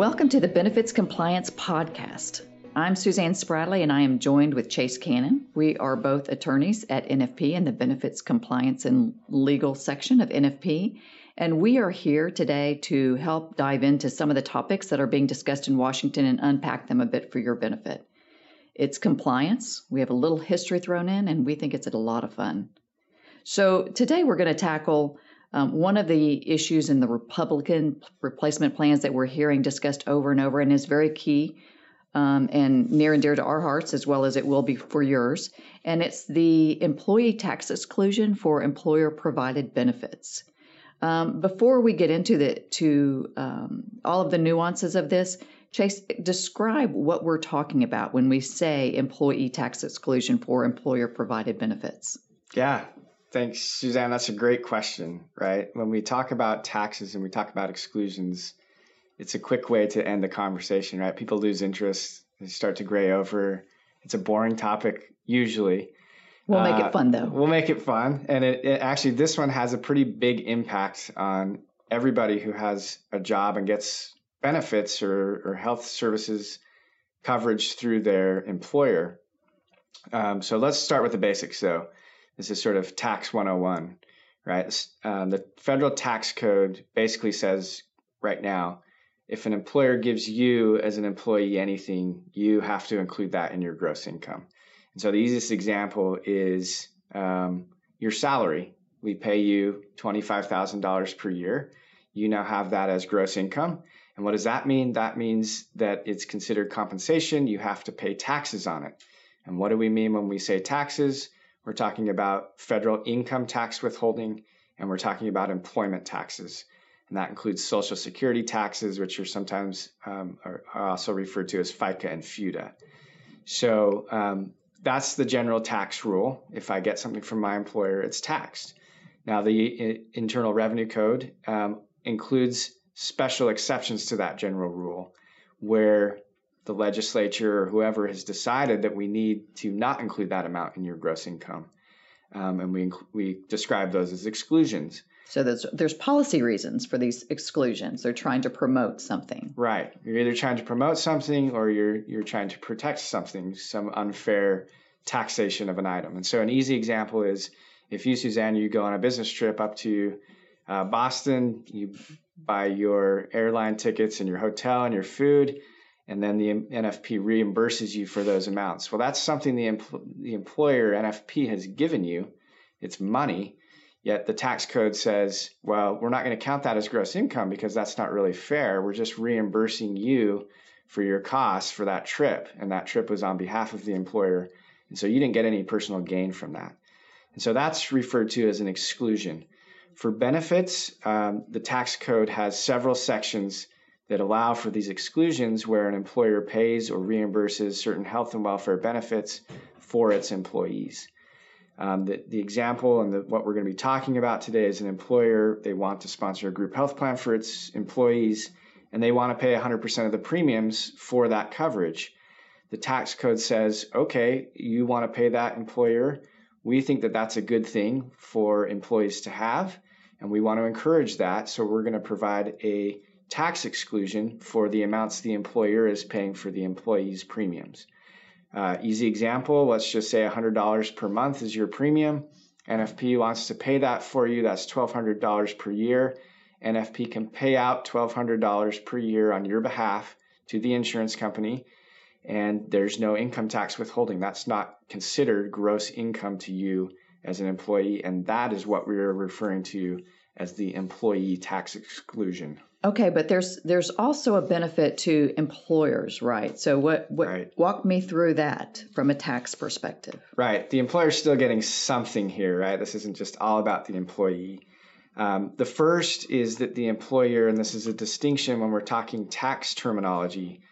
Welcome to the Benefits Compliance Podcast. I'm Suzanne Spradley and I am joined with Chase Cannon. We are both attorneys at NFP in the Benefits Compliance and Legal section of NFP. And we are here today to help dive into some of the topics that are being discussed in Washington and unpack them a bit for your benefit. It's compliance. We have a little history thrown in, and we think it's a lot of fun. So today we're going to tackle um, one of the issues in the Republican replacement plans that we're hearing discussed over and over and is very key um, and near and dear to our hearts, as well as it will be for yours. And it's the employee tax exclusion for employer provided benefits. Um, before we get into the to um, all of the nuances of this, Chase, describe what we're talking about when we say employee tax exclusion for employer provided benefits. Yeah, Thanks, Suzanne. That's a great question, right? When we talk about taxes and we talk about exclusions, it's a quick way to end the conversation, right? People lose interest, they start to gray over. It's a boring topic usually. We'll make uh, it fun though. We'll make it fun. And it, it, actually, this one has a pretty big impact on everybody who has a job and gets benefits or, or health services coverage through their employer. Um, so let's start with the basics though. This is sort of tax 101, right? Um, the federal tax code basically says right now, if an employer gives you as an employee anything, you have to include that in your gross income. And so the easiest example is um, your salary. We pay you $25,000 per year. You now have that as gross income. And what does that mean? That means that it's considered compensation. You have to pay taxes on it. And what do we mean when we say taxes? We're talking about federal income tax withholding, and we're talking about employment taxes. And that includes Social Security taxes, which are sometimes um, are, are, also referred to as FICA and FUTA. So um, that's the general tax rule. If I get something from my employer, it's taxed. Now, the Internal Revenue Code um, includes special exceptions to that general rule where the legislature or whoever has decided that we need to not include that amount in your gross income. Um, and we, we describe those as exclusions. So there's, there's policy reasons for these exclusions. They're trying to promote something. Right. You're either trying to promote something or you're, you're trying to protect something, some unfair taxation of an item. And so an easy example is if you, Suzanne, you go on a business trip up to uh, Boston, you buy your airline tickets and your hotel and your food, and then the NFP reimburses you for those amounts. Well, that's something the, empl- the employer NFP has given you. It's money, yet the tax code says, well, we're not going to count that as gross income because that's not really fair. We're just reimbursing you for your costs for that trip, and that trip was on behalf of the employer, and so you didn't get any personal gain from that. And so that's referred to as an exclusion. For benefits, um, the tax code has several sections that allow for these exclusions where an employer pays or reimburses certain health and welfare benefits for its employees. Um, the, the, example and the, what we're going to be talking about today is an employer, they want to sponsor a group health plan for its employees, and they want to pay 100% of the premiums for that coverage. The tax code says, okay, you want to pay that employer. We think that that's a good thing for employees to have, and we want to encourage that. So we're going to provide a tax exclusion for the amounts the employer is paying for the employee's premiums. Uh, easy example, let's just say $100 per month is your premium. NFP wants to pay that for you. That's $1,200 per year. NFP can pay out $1,200 per year on your behalf to the insurance company, and there's no income tax withholding. That's not considered gross income to you as an employee, and that is what we're referring to as the employee tax exclusion. Okay, but there's there's also a benefit to employers, right? So what what right. walk me through that from a tax perspective. Right. The employer's still getting something here, right? This isn't just all about the employee. Um, the first is that the employer, and this is a distinction when we're talking tax terminology,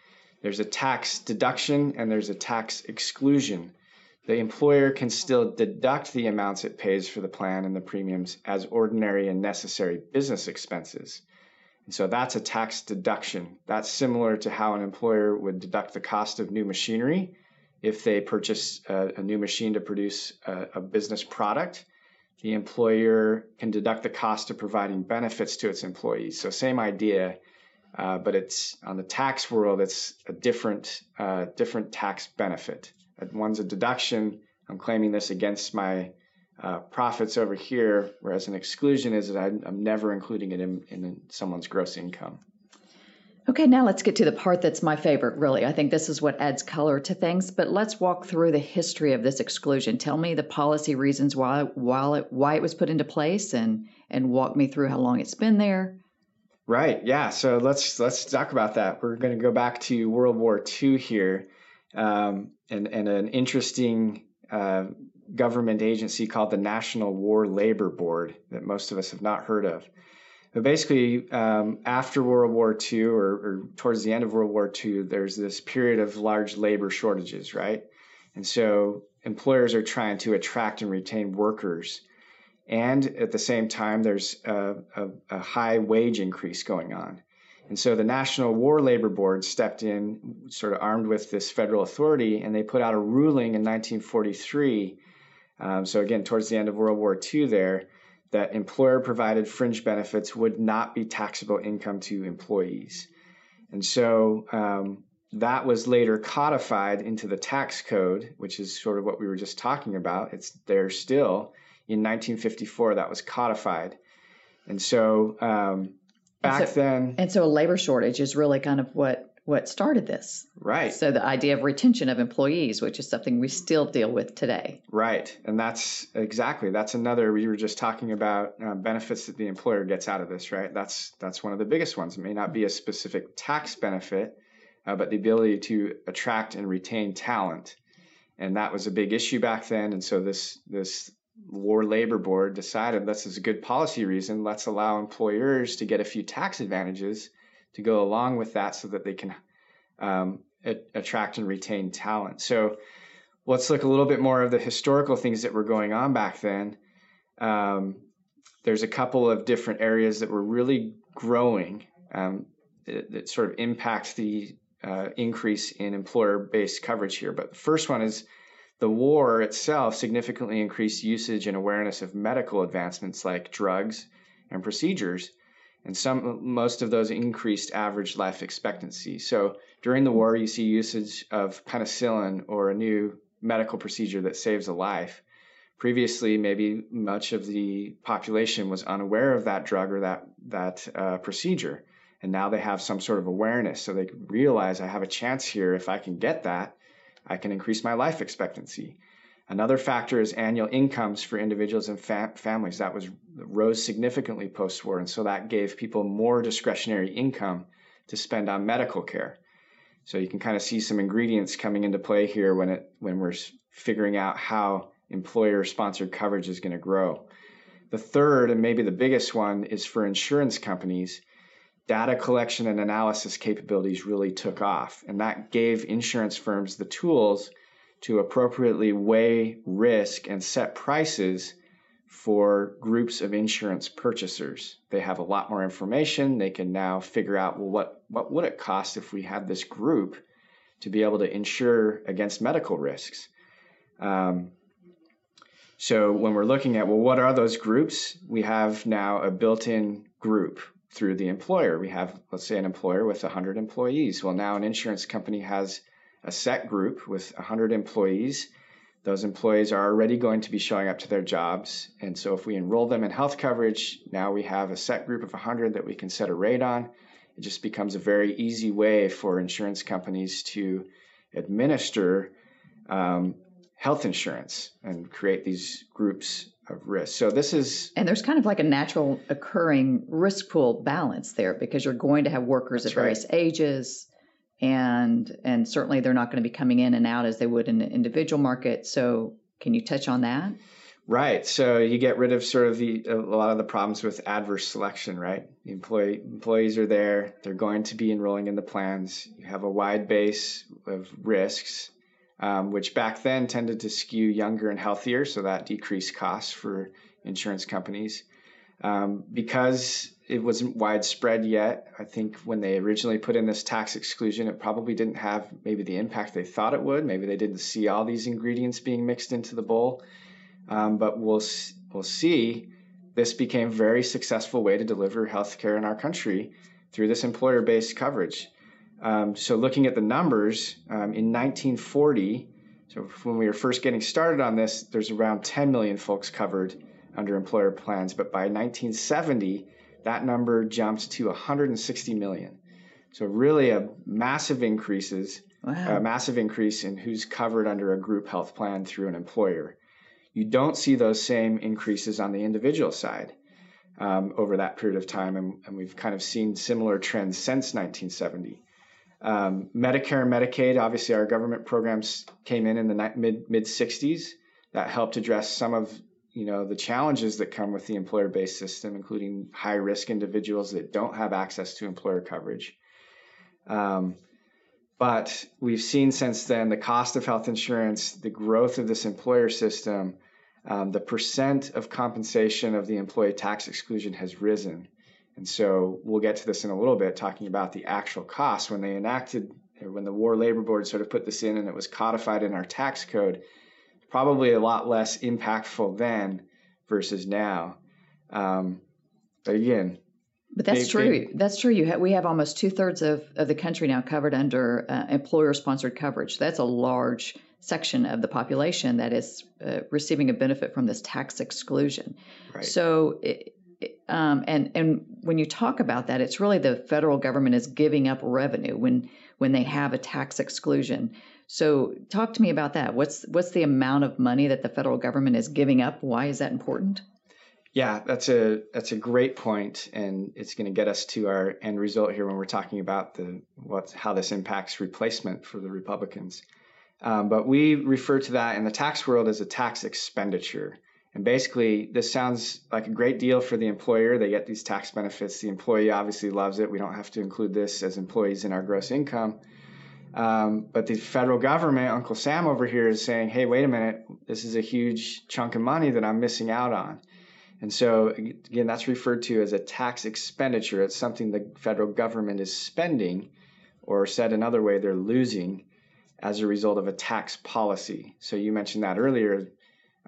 there's a tax deduction and there's a tax exclusion. The employer can still deduct the amounts it pays for the plan and the premiums as ordinary and necessary business expenses. And so that's a tax deduction. That's similar to how an employer would deduct the cost of new machinery if they purchase a, a new machine to produce a, a business product. The employer can deduct the cost of providing benefits to its employees. So, same idea. Uh, but it's on the tax world, it's a different uh, different tax benefit. One's a deduction. I'm claiming this against my uh, profits over here, whereas an exclusion is that I'm, I'm never including it in, in someone's gross income. Okay, now let's get to the part that's my favorite, really. I think this is what adds color to things, but let's walk through the history of this exclusion. Tell me the policy reasons why, why, it, why it was put into place and, and walk me through how long it's been there. Right. Yeah. So let's let's talk about that. We're going to go back to World War II here, um, and and an interesting uh, government agency called the National War Labor Board that most of us have not heard of. But basically, um, after World War II or, or, towards the end of World War II, there's this period of large labor shortages, right? And so employers are trying to attract and retain workers. And at the same time, there's a, a, a high wage increase going on. And so the National War Labor Board stepped in, sort of armed with this federal authority, and they put out a ruling in 1943. Um, so, again, towards the end of World War II, there, that employer provided fringe benefits would not be taxable income to employees. And so um, that was later codified into the tax code, which is sort of what we were just talking about. It's there still. In 1954, that was codified. And so um, back and so, then. And so a labor shortage is really kind of what what started this. Right. So the idea of retention of employees, which is something we still deal with today. Right. And that's exactly that's another we were just talking about uh, benefits that the employer gets out of this, right? That's that's one of the biggest ones. It may not be a specific tax benefit, uh, but the ability to attract and retain talent. And that was a big issue back then. And so this this War Labor Board decided this is a good policy reason. Let's allow employers to get a few tax advantages to go along with that so that they can um, a- attract and retain talent. So let's look a little bit more of the historical things that were going on back then. Um, there's a couple of different areas that were really growing um, that, that, sort of impact the uh, increase in employer-based coverage here. But the first one is the war itself significantly increased usage and awareness of medical advancements like drugs and procedures and some most of those increased average life expectancy. So during the war, you see usage of penicillin or a new medical procedure that saves a life. Previously, maybe much of the population was unaware of that drug or that that uh, procedure, and now they have some sort of awareness, so they realize I have a chance here. If I can get that, I can increase my life expectancy. Another factor is annual incomes for individuals and fa- families. That was rose significantly post-war, and so that gave people more discretionary income to spend on medical care. So you can kind of see some ingredients coming into play here when it when we're figuring out how employer-sponsored coverage is going to grow. The third and maybe the biggest one is for insurance companies. Data collection and analysis capabilities really took off, and that gave insurance firms the tools to appropriately weigh risk and set prices for groups of insurance purchasers. They have a lot more information. They can now figure out well what what would it cost if we had this group to be able to insure against medical risks. Um, so when we're looking at well what are those groups, we have now a built-in group through the employer. We have let's say an employer with 100 employees. Well now an insurance company has a set group with 100 employees. Those employees are already going to be showing up to their jobs. And so if we enroll them in health coverage, now we have a set group of 100 that we can set a rate on. It just becomes a very easy way for insurance companies to administer um, health insurance and create these groups of risk. So this is and there's kind of like a natural occurring risk pool balance there because you're going to have workers at various right. ages, and and certainly they're not going to be coming in and out as they would in an individual market. So can you touch on that? Right. So you get rid of sort of the a lot of the problems with adverse selection, right? The employee employees are there, they're going to be enrolling in the plans. You have a wide base of risks, um, which back then tended to skew younger and healthier, so that decreased costs for insurance companies. Um, because it wasn't widespread yet. I think when they originally put in this tax exclusion, it probably didn't have maybe the impact they thought it would. Maybe they didn't see all these ingredients being mixed into the bowl. Um, but we'll we'll see. This became a very successful way to deliver healthcare in our country through this employer based coverage. Um, so, looking at the numbers, um, in 1940, so when we were first getting started on this, there's around 10 million folks covered under employer plans. But by 1970, that number jumped to 160 million. So, really, a massive increases, wow. a massive increase in who's covered under a group health plan through an employer. You don't see those same increases on the individual side um, over that period of time, and, and, we've kind of seen similar trends since 1970. Um, Medicare and Medicaid, obviously, our government programs came in in the mid mid 60s that helped address some of you know the challenges that come with the employer-based system, including high-risk individuals that don't have access to employer coverage. Um, but we've seen since then the cost of health insurance, the growth of this employer system, um, the percent of compensation of the employee tax exclusion has risen. And so we'll get to this in a little bit, talking about the actual cost. When they enacted, when the War Labor Board sort of put this in and it was codified in our tax code, probably a lot less impactful then versus now. Um, but again, but that's they, true. They, that's true. You have, we have almost two thirds of, of the country now covered under uh, employer sponsored coverage. That's a large section of the population that is uh, receiving a benefit from this tax exclusion. Right. So, it, um, and and when you talk about that, it's really the federal government is giving up revenue when when they have a tax exclusion. So, talk to me about that. What's what's the amount of money that the federal government is giving up? Why is that important? Yeah, that's a that's a great point, and it's going to get us to our end result here when we're talking about the how this impacts replacement for the Republicans. Um, but we refer to that in the tax world as a tax expenditure. And basically, this sounds like a great deal for the employer. They get these tax benefits. The employee obviously loves it. We don't have to include this as employees in our gross income. Um, but the federal government, Uncle Sam over here, is saying, hey, wait a minute, this is a huge chunk of money that I'm missing out on. And so, again, that's referred to as a tax expenditure. It's something the federal government is spending, or said another way, they're losing as a result of a tax policy. So you mentioned that earlier.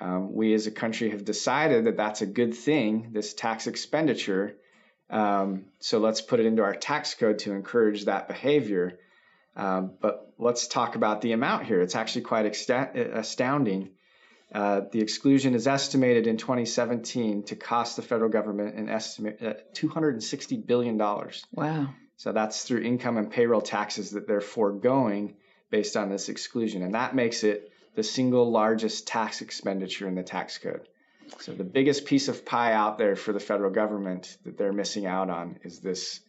Um, we as a country have decided that that's a good thing, this tax expenditure. Um, so let's put it into our tax code to encourage that behavior. Um, but let's talk about the amount here. It's actually quite astounding. Uh, the exclusion is estimated in 2017 to cost the federal government an estimate uh, 260 billion dollars. Wow! So that's through income and payroll taxes that they're foregoing based on this exclusion. And that makes it the single largest tax expenditure in the tax code. So the biggest piece of pie out there for the federal government that they're missing out on is this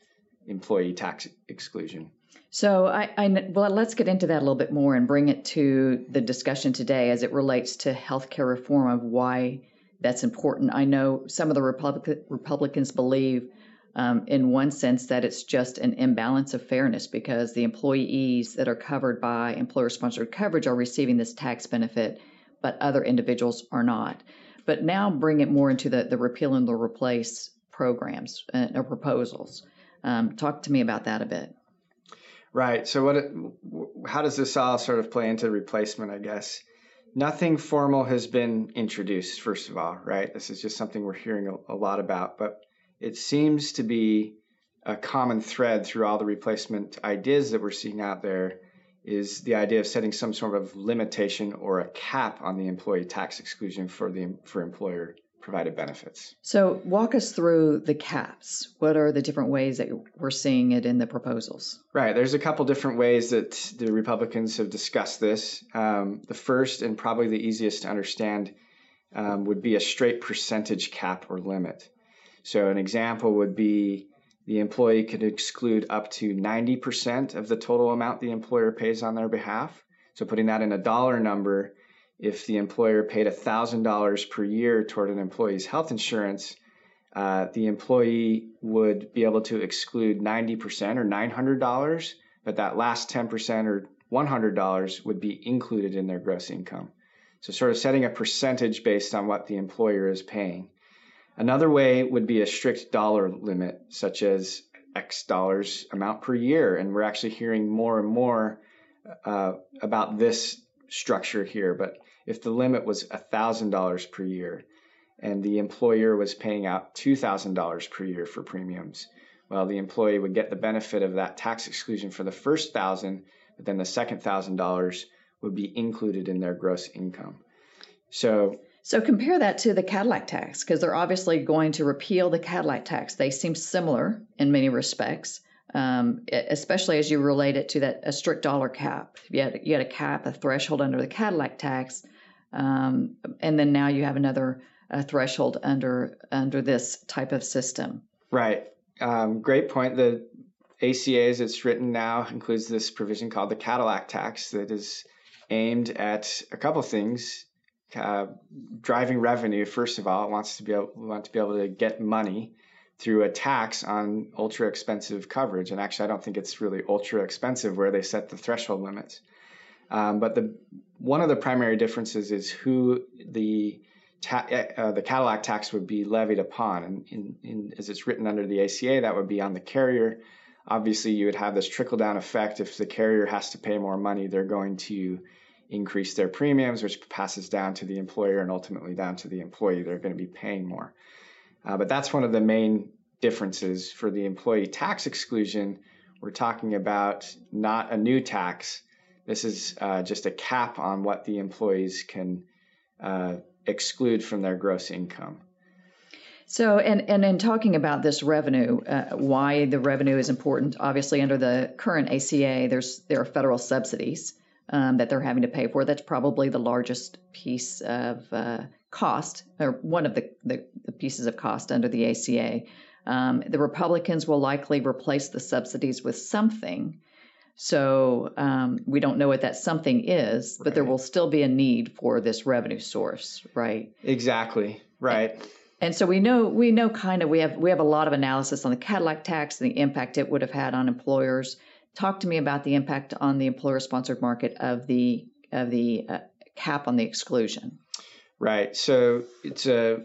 employee tax exclusion. So I, I, well, let's get into that a little bit more and bring it to the discussion today as it relates to healthcare reform of why that's important. I know some of the Republic, Republicans believe um, in one sense that it's just an imbalance of fairness because the employees that are covered by employer sponsored coverage are receiving this tax benefit, but other individuals are not. But now bring it more into the, the repeal and the replace programs uh, or proposals. Um, talk to me about that a bit. Right. So, what? How does this all sort of play into replacement? I guess nothing formal has been introduced. First of all, right? This is just something we're hearing a, a lot about. But it seems to be a common thread through all the replacement ideas that we're seeing out there is the idea of setting some sort of limitation or a cap on the employee tax exclusion for the for employer provided benefits. So walk us through the caps. What are the different ways that we're seeing it in the proposals? Right. There's a couple different ways that the Republicans have discussed this. Um, the first and probably the easiest to understand um, would be a straight percentage cap or limit. So an example would be the employee could exclude up to 90% of the total amount the employer pays on their behalf. So putting that in a dollar number, if the employer paid $1,000 per year toward an employee's health insurance, uh, the employee would be able to exclude 90% or $900, but that last 10% or $100 would be included in their gross income. So, sort of setting a percentage based on what the employer is paying. Another way would be a strict dollar limit, such as X dollars amount per year. And we're actually hearing more and more uh, about this structure here. But if the limit was $1,000 per year and the employer was paying out $2,000 per year for premiums, Well, the employee would get the benefit of that tax exclusion for the first thousand, but then the second thousand dollars would be included in their gross income. So so compare that to the Cadillac tax because they're obviously going to repeal the Cadillac tax. They seem similar in many respects, um, especially as you relate it to that a strict dollar cap. You had, you had a cap, a threshold under the Cadillac tax, um, and then now you have another uh, threshold under under this type of system. Right. Um, great point. The ACA, as it's written now, includes this provision called the Cadillac tax that is aimed at a couple things uh, driving revenue. First of all, it wants to be able, want to be able to get money through a tax on ultra expensive coverage. And actually, I don't think it's really ultra expensive where they set the threshold limits. Um, but the one of the primary differences is who the ta- uh, the Cadillac tax would be levied upon, and in, in, as it's written under the ACA, that would be on the carrier. Obviously, you would have this trickle down effect. If the carrier has to pay more money, they're going to increase their premiums, which passes down to the employer and ultimately down to the employee. They're going to be paying more. Uh, but that's one of the main differences for the employee tax exclusion. We're talking about not a new tax. This is uh, just a cap on what the employees can uh, exclude from their gross income. So, and, and in talking about this revenue, uh, why the revenue is important, obviously under the current ACA, there's there are federal subsidies um, that they're having to pay for. That's probably the largest piece of uh, cost, or one of the, the, the, pieces of cost under the ACA. Um, the Republicans will likely replace the subsidies with something. So um, we don't know what that something is, but right. there will still be a need for this revenue source, right? Exactly. Right. And, and so we know we know kind of we have we have a lot of analysis on the Cadillac tax and the impact it would have had on employers talk to me about the impact on the employer-sponsored market of the of the uh, cap on the exclusion. Right. So it's a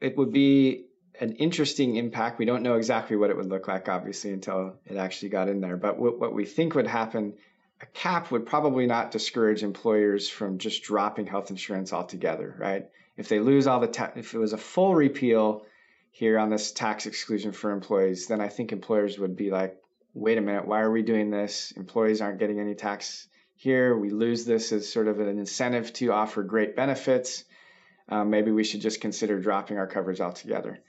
it would be an interesting impact. We don't know exactly what it would look like, obviously, until it actually got in there. But what, what we think would happen, a cap would probably not discourage employers from just dropping health insurance altogether, right? If they lose all the ta- if it was a full repeal here on this tax exclusion for employees, then I think employers would be like, wait a minute, why are we doing this? Employees aren't getting any tax here. We lose this as sort of an incentive to offer great benefits. Um, maybe we should just consider dropping our coverage altogether.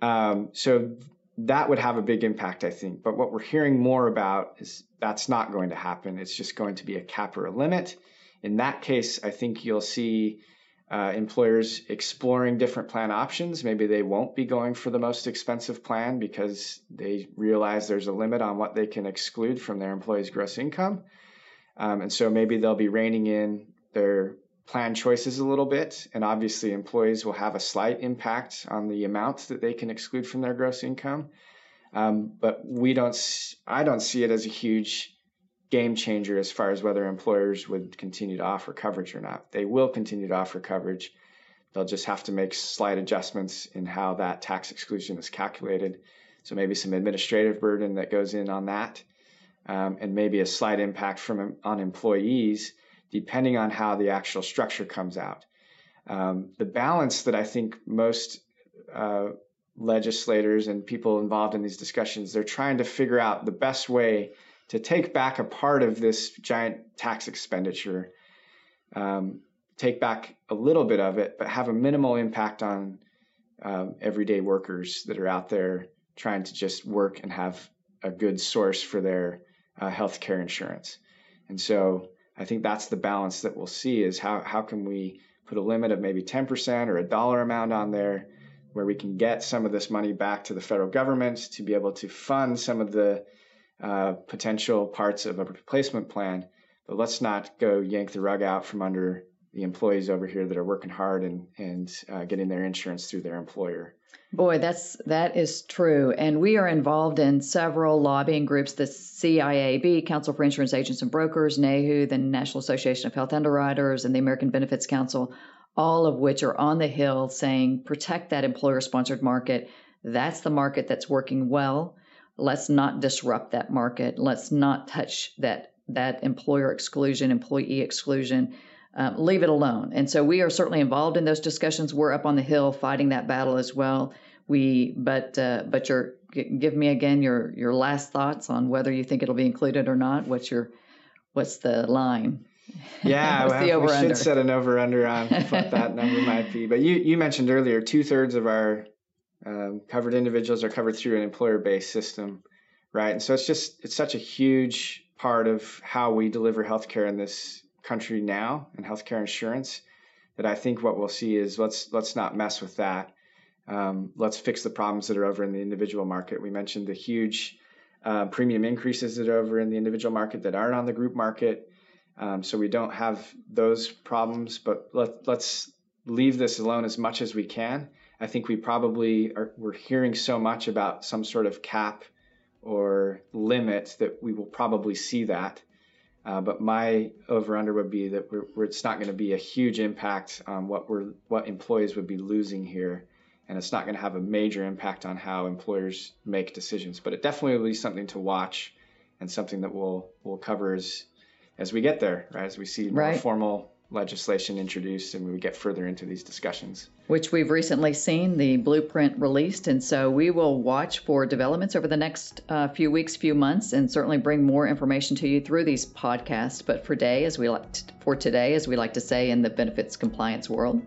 Um, so that would have a big impact, I think. But what we're hearing more about is that's not going to happen. It's just going to be a cap or a limit. In that case, I think you'll see uh, employers exploring different plan options. Maybe they won't be going for the most expensive plan because they realize there's a limit on what they can exclude from their employees' gross income. Um, and so maybe they'll be reining in their plan choices a little bit. And obviously, employees will have a slight impact on the amount that they can exclude from their gross income. Um, but we don't, I don't see it as a huge game changer as far as whether employers would continue to offer coverage or not. They will continue to offer coverage. They'll just have to make slight adjustments in how that tax exclusion is calculated. So maybe some administrative burden that goes in on that, um, and maybe a slight impact from on employees, depending on how the actual structure comes out. Um, the balance that I think most uh, legislators and people involved in these discussions they're trying to figure out the best way to take back a part of this giant tax expenditure, um, take back a little bit of it, but have a minimal impact on um, everyday workers that are out there trying to just work and have a good source for their uh, health care insurance. And so I think that's the balance that we'll see is how, how can we put a limit of maybe 10% or a dollar amount on there where we can get some of this money back to the federal government to be able to fund some of the uh, potential parts of a replacement plan, but let's not go yank the rug out from under the employees over here that are working hard and and uh, getting their insurance through their employer. Boy, that's that is true, and we are involved in several lobbying groups: the CIAB, Council for Insurance Agents and Brokers, NAHU, the National Association of Health Underwriters, and the American Benefits Council, all of which are on the Hill saying protect that employer-sponsored market. That's the market that's working well let's not disrupt that market. Let's not touch that that employer exclusion, employee exclusion. Um, leave it alone. And so we are certainly involved in those discussions. We're up on the hill fighting that battle as well. We, but uh, but you're give me again your your last thoughts on whether you think it'll be included or not. What's your what's the line? Yeah, well, we should set an over under on what that number might be. But you you mentioned earlier two thirds of our um, covered individuals are covered through an employer based system, right? And so it's just it's such a huge part of how we deliver healthcare in this country now and healthcare insurance that I think what we'll see is let's let's not mess with that. Um, let's fix the problems that are over in the individual market. We mentioned the huge uh, premium increases that are over in the individual market that aren't on the group market. Um, so we don't have those problems, but let, let's leave this alone as much as we can. I think we probably are, we're hearing so much about some sort of cap or limit that we will probably see that. Uh, but my over under would be that we're, we're, it's not going to be a huge impact on what we're what employees would be losing here and it's not going to have a major impact on how employers make decisions. But it definitely will be something to watch and something that we'll we'll cover as as we get there, right? As we see more right. formal legislation introduced and we would get further into these discussions. Which we've recently seen the blueprint released, and so we will watch for developments over the next uh, few weeks, few months, and certainly bring more information to you through these podcasts. But for today, as we like to, for today, as we like to say in the benefits compliance world,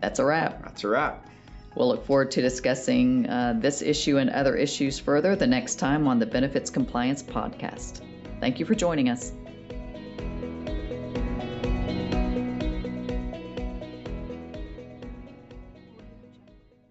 that's a wrap. That's a wrap. We'll look forward to discussing uh, this issue and other issues further the next time on the Benefits Compliance Podcast. Thank you for joining us.